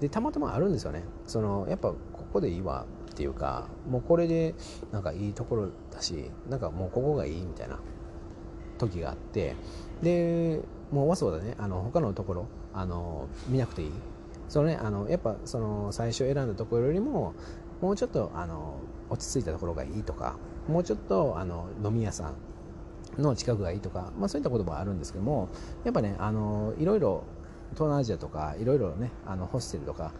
でたまたまあるんですよね。そのやっぱここでいいわっていうかもうこれでなんかいいところだしなんかもうここがいいみたいな時があってでもうわざわざねあの他のところあの見なくていい。そのねあのやっぱその最初選んだところよりももうちょっとあの落ち着いたところがいいとかもうちょっとあの飲み屋さんの近くがいいとか、まあ、そういったこともあるんですけどもやっぱねあのいろいろ東南アジアとかいろいろねあのホステルとか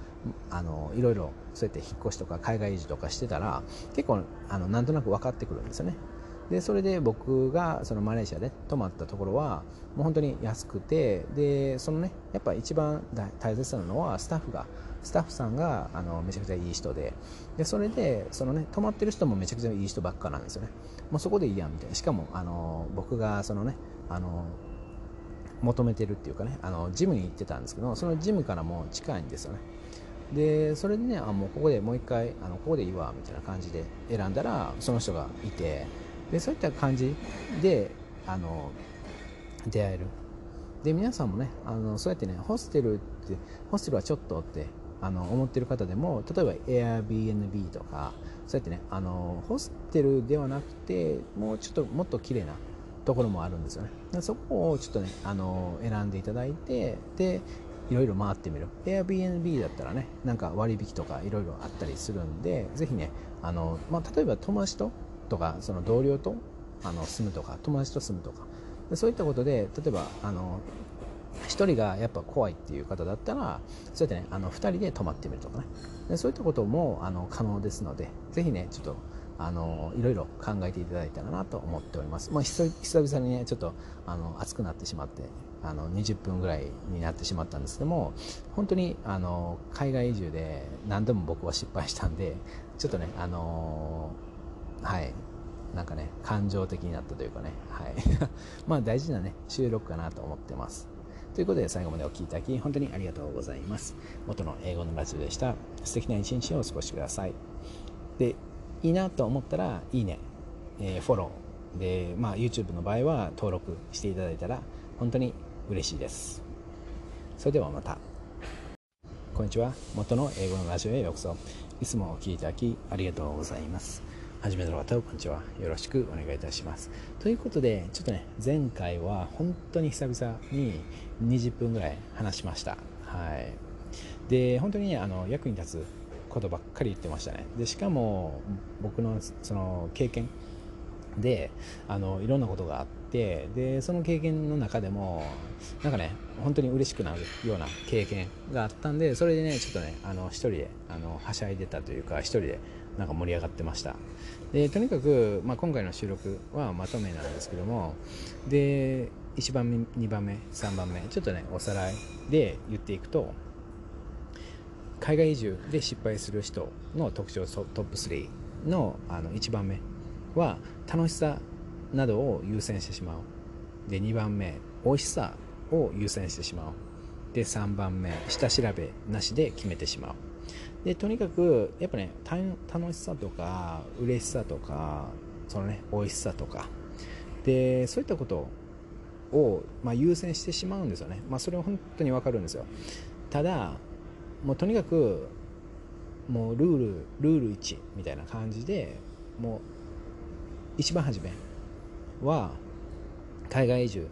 あのいろいろそうやって引っ越しとか海外移住とかしてたら結構あのなんとなく分かってくるんですよね。でそれで僕がそのマレーシアで泊まったところはもう本当に安くてでそのねやっぱ一番大切なのはスタッフがスタッフさんがあのめちゃくちゃいい人ででそれでそのね泊まってる人もめちゃくちゃいい人ばっかなんですよね。もうそこでいいやみたいな。しかもあの僕がそのねあの求めてるっていうかねあのジムに行ってたんですけどそのジムからも近いんですよね。でそれでねあもうここでもう一回あのここでいいわみたいな感じで選んだらその人がいてでそういった感じであの出会える。で皆さんもねあのそうやってねホステルってホステルはちょっとってあの思ってる方でも例えば Airbnb とかそうやってねあのホステルではなくてもうちょっともっと綺麗なところもあるんですよね。そこをちょっとねあの選んでいただいてでいろいろ回ってみる。Airbnb だったらねなんか割引とかいろいろあったりするんでぜひねあの、まあ、例えば友達ととかその同僚とあの住むとか友達と住むとか。そういったことで例えばあの1人がやっぱ怖いっていう方だったらそうやってねあの2人で泊まってみるとかね。でそういったこともあの可能ですのでぜひねちょっとあのいろいろ考えていただいたらなと思っております、まあ、久々にねちょっとあの暑くなってしまってあの20分ぐらいになってしまったんですけども本当にあの海外移住で何度も僕は失敗したんでちょっとねあのはい。なんかね感情的になったというかね。はい。(laughs) まあ大事なね収録かなと思ってます。ということで最後までお聴きいただき本当にありがとうございます。元の英語のラジオでした。素敵な一日をお過ごしください。でいいなと思ったらいいね、えー、フォロー。で、まあ、YouTube の場合は登録していただいたら本当に嬉しいです。それではまた。こんにちは。元の英語のラジオへようこそ。いつもお聴きいただきありがとうございます。初めての方こんにちは。よろしくお願いいたします。ということでちょっとね前回は本当に久々に20分ぐらい話しました。はい。で本当にねあの役に立つことばっかり言ってましたね。でしかも僕のその経験であのいろんなことがあってでその経験の中でもなんかね本当に嬉しくなるような経験があったんでそれでねちょっとねあの一人であのはしゃいでたというか一人でなんか盛り上がってました。でとにかく、まあ、今回の収録はまとめなんですけどもで1番目2番目3番目ちょっとねおさらいで言っていくと海外移住で失敗する人の特徴トップ3のあの1番目は楽しさなどを優先してしまう。で2番目美味しさを優先してしまう。で3番目下調べなしで決めてしまう。でとにかくやっぱね楽しさとか嬉しさとかそのね美味しさとか。でそういったことをを、まあ、優先してしまうんですよね、まあ、それは本当に分かるんですよ。ただもうとにかくもうルールルール1みたいな感じでもう一番初めは海外移住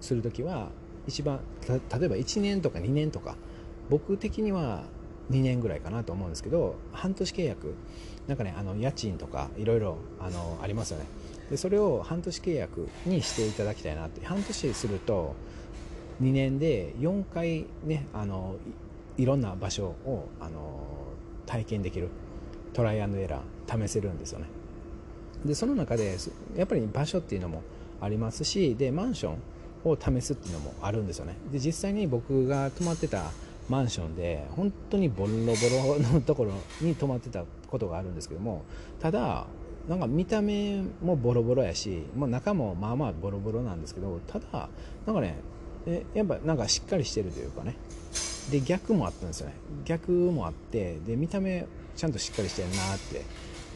する時は一番例えば1年とか2年とか僕的には2年ぐらいかなと思うんですけど半年契約。なんかねあの家賃とかいろいろあのありますよね。でそれを半年契約にしていただきたいなって。半年すると2年で4回ねあのいろんな場所をあの体験できる。トライアンドエラー試せるんですよね。でその中でやっぱり場所っていうのもありますしでマンションを試すっていうのもあるんですよね。で実際に僕が泊まってたマンションで本当にボロボロのところに泊まってたことがあるんですけどもただなんか見た目もボロボロやし、まあ、中もまあまあボロボロなんですけどただなんかねえやっぱなんかしっかりしてるというかね。で逆もあったんですよね。逆もあってで見た目ちゃんとしっかりしてるなって。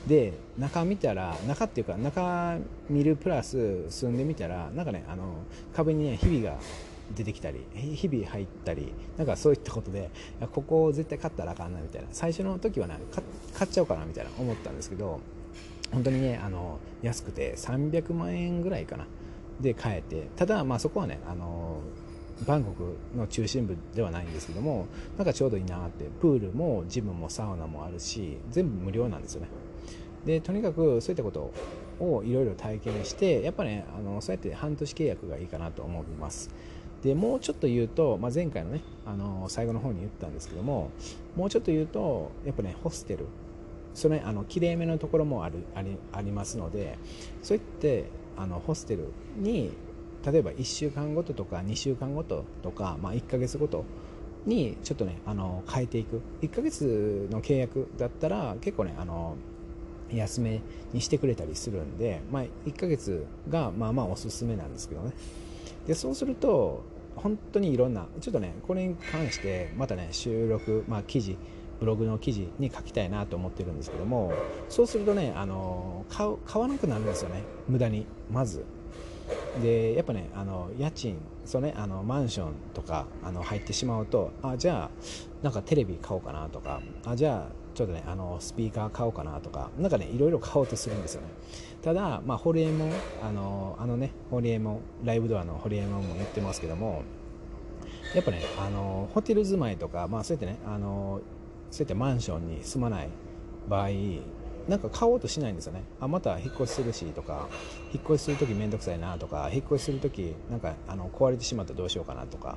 で中見たら中っていうか中見るプラス住んでみたらなんかねあの壁にねひびが出てきたり日々入ったりなんかそういったことでここ絶対買ったらあかんなみたいな。最初の時はね買っちゃおうかなみたいな思ったんですけど本当にねあの安くて300万円ぐらいかな。で買えて。ただまあそこはねあのバンコクの中心部ではないんですけどもなんかちょうどいいなって。プールもジムもサウナもあるし全部無料なんですよね。でとにかくそういったことをいろいろ体験してやっぱねあのそうやって半年契約がいいかなと思います。でもうちょっと言うと、まあ、前回のねあの最後の方に言ったんですけどももうちょっと言うとやっぱねホステルそれあのきれいめのところもあるありありますのでそういってあのホステルに例えば1週間ごととか2週間ごととか、まあ、1ヶ月ごとにちょっとねあの変えていく。1ヶ月の契約だったら結構ねあの安めにしてくれたりするんで、まあ、1ヶ月がまあまあおすすめなんですけどね。でそうすると本当にいろんなちょっとねこれに関してまたね収録、まあ、記事ブログの記事に書きたいなと思ってるんですけどもそうするとねあの買買わなくなるんですよね。無駄に。まず。でやっぱねあの家賃そうねあのマンションとかあの入ってしまうとあじゃあなんかテレビ買おうかなとかあじゃあちょっとねあのスピーカー買おうかなとかなんかねいろいろ買おうとするんですよね。ただまあホリエモンあのあのねホリエモンライブドアのホリエモンも言ってますけどもやっぱねあのホテル住まいとかまあそうやってねあのそうやってマンションに住まない場合なんか買おうとしないんですよね。あまた引っ越しするしとか引っ越しする時面倒くさいなとか引っ越しする時なんかあの壊れてしまったらどうしようかなとか。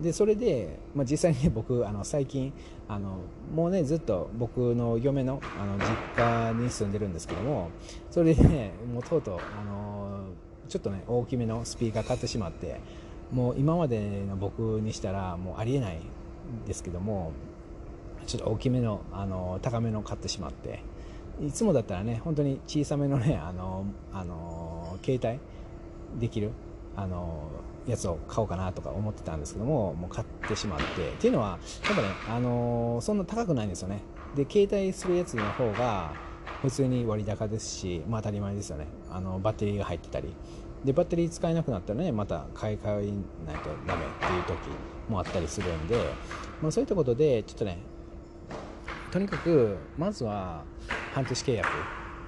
でそれで、まあ、実際に、(laughs) 僕あの最近あのもうねずっと僕の嫁のあの実家に住んでるんですけどもそれでねもうとうとうあのちょっとね大きめのスピーカー買ってしまってもう今までの僕にしたらもうありえないですけどもちょっと大きめのあの高めの買ってしまって。いつもだったらね本当に小さめのねあのあの携帯できるあのやつを買おうかなとか思ってたんですけどももう買ってしまって。っていうのはやっぱねあのそんな高くないんですよね。で携帯するやつの方が普通に割高ですし、まあ、当たり前ですよね。あのバッテリーが入ってたり。でバッテリー使えなくなったらねまた買い替えないとダメっていう時もあったりするんで、まあ、そういったことでちょっとねとにかくまずは半年契約。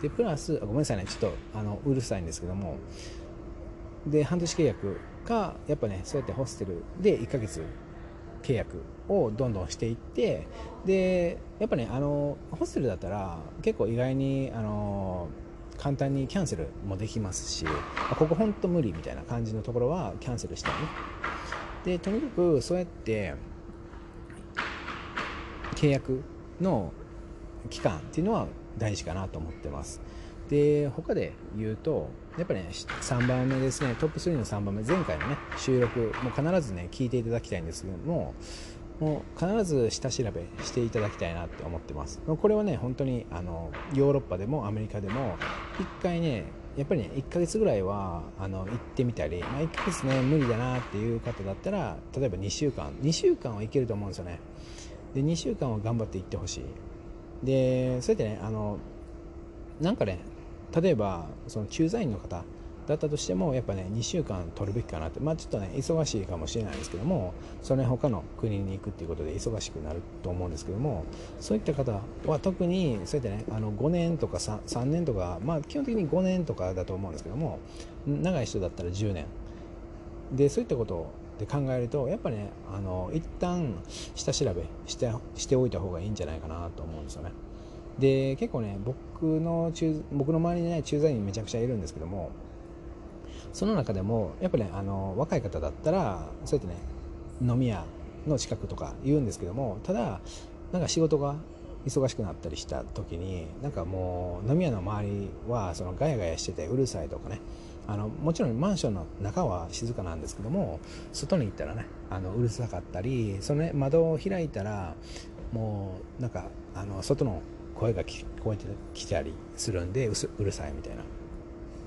でプラスごめんなさいね。ちょっとあのうるさいんですけども。で半年契約かやっぱねそうやってホステルで1ヶ月契約をどんどんしていってでやっぱねあのホステルだったら結構意外にあの簡単にキャンセルもできますしここ本当無理みたいな感じのところはキャンセルしたりね。でとにかくそうやって契約の期間っていうのは大事かなと思ってます。で他で言うとやっぱりね3番目ですねトップ3の3番目前回のね収録も必ずね聞いていただきたいんですけどももう必ず下調べしていただきたいなって思ってます。これはね本当にあのヨーロッパでもアメリカでも1回ねやっぱりね1ヶ月ぐらいはあの行ってみたり、まあ、1ヶ月ね無理だなっていう方だったら例えば2週間2週間はいけると思うんですよね。で2週間は頑張って行ってほしい。でそうやってねあのなんかね例えばその駐在員の方だったとしてもやっぱね2週間取るべきかなって。まあちょっとね忙しいかもしれないですけどもその他の国に行くっていうことで忙しくなると思うんですけどもそういった方は特にそうやってねあの5年とか 3, 3年とかまあ基本的に5年とかだと思うんですけども長い人だったら10年。でそういったことをで考えるとやっぱねあの一旦下調べしてしておいた方がいいんじゃないかなと思うんですよね。で結構ね僕の中僕の周りにね駐在員めちゃくちゃいるんですけどもその中でもやっぱねあの若い方だったらそうやってね飲み屋の近くとか言うんですけどもただなんか仕事が忙しくなったりした時になんかもう飲み屋の周りはそのガヤガヤしててうるさいとかねあのもちろんマンションの中は静かなんですけども外に行ったらねあのうるさかったりその、ね、窓を開いたらもうなんかあの外の声が聞こえてきたりするんでうるさいみたいな。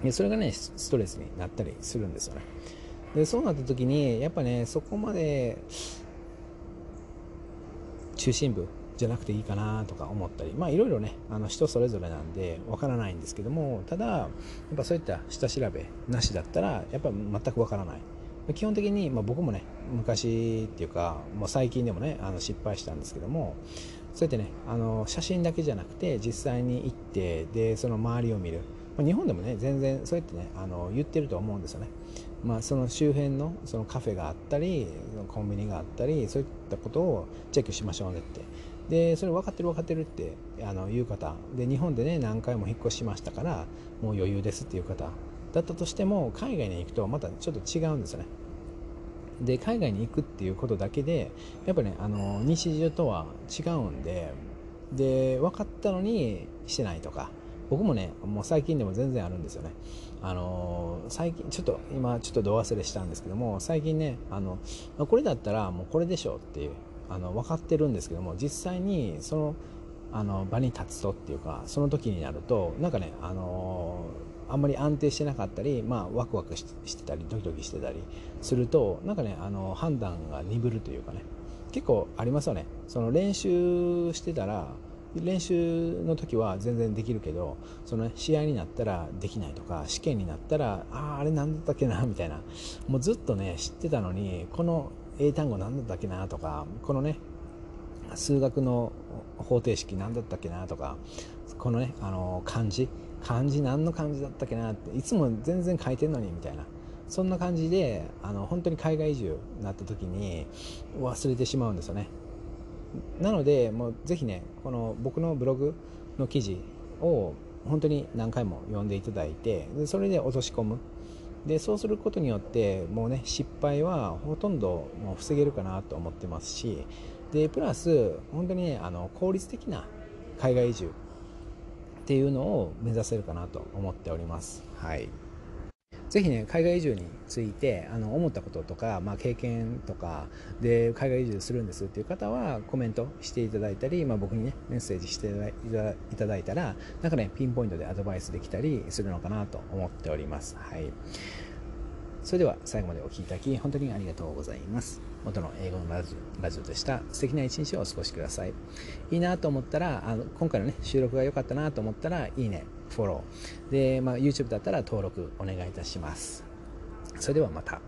でそれがねストレスになったりするんですよね。でそうなった時にやっぱねそこまで中心部じゃなくていいかなとか思ったりまあいろいろねあの人それぞれなんでわからないんですけどもただやっぱそういった下調べなしだったらやっぱ全くわからない。基本的に、まあ、僕もね昔っていうかもう最近でもねあの失敗したんですけどもそうやってねあの写真だけじゃなくて実際に行ってでその周りを見る、日本でもね全然そうやってねあの言ってると思うんですよね、まあ、その周辺のそのカフェがあったりコンビニがあったりそういったことをチェックしましょうねって。でそれ分かってる分かってるってあの言う方。で日本でね何回も引っ越しましたからもう余裕ですっていう方。だったとしても海外に行くとまたちょっと違うんですよね。で海外に行くっていうことだけでやっぱねあの日常とは違うんでで分かったのにしてないとか。僕もねもう最近でも全然あるんですよね。あの最近ちょっと今ちょっと度忘れしたんですけども最近ねあのこれだったらもうこれでしょっていう。あの分かってるんですけども実際にそのあの場に立つとっていうかその時になるとなんかねあのあんまり安定してなかったり、まあ、ワクワクしてたりドキドキしてたりするとなんかねあの判断が鈍るというかね結構ありますよね。その練習してたら練習の時は全然できるけどその、試合になったらできないとか試験になったらあああれ何だったっけなみたいなもうずっとね知ってたのにこの英単語何だったっけなとかこのね数学の方程式何だったっけなとかこのねあの漢字漢字何の漢字だったっけなっていつも全然書いてんのにみたいなそんな感じであの本当に海外移住になった時に忘れてしまうんですよね。なのでもうぜひねこの僕のブログの記事を本当に何回も読んでいただいてそれで落とし込む。でそうすることによってもうね失敗はほとんどもう防げるかなと思ってますしでプラス本当にねあの効率的な海外移住っていうのを目指せるかなと思っております。はい。ぜひね海外移住についてあの思ったこととか、まあ、経験とかで海外移住するんですっていう方はコメントしていただいたり、まあ、僕にねメッセージしていただいたらなんかねピンポイントでアドバイスできたりするのかなと思っておりますはいそれでは最後までお聴きいただき本当にありがとうございます。元の英語のラジオラジオでした。素敵な一日をお過ごしください。いいなと思ったら、あの今回のね、収録が良かったなと思ったら、いいね、フォロー。で、まあ、YouTube だったら登録お願いいたします。それではまた。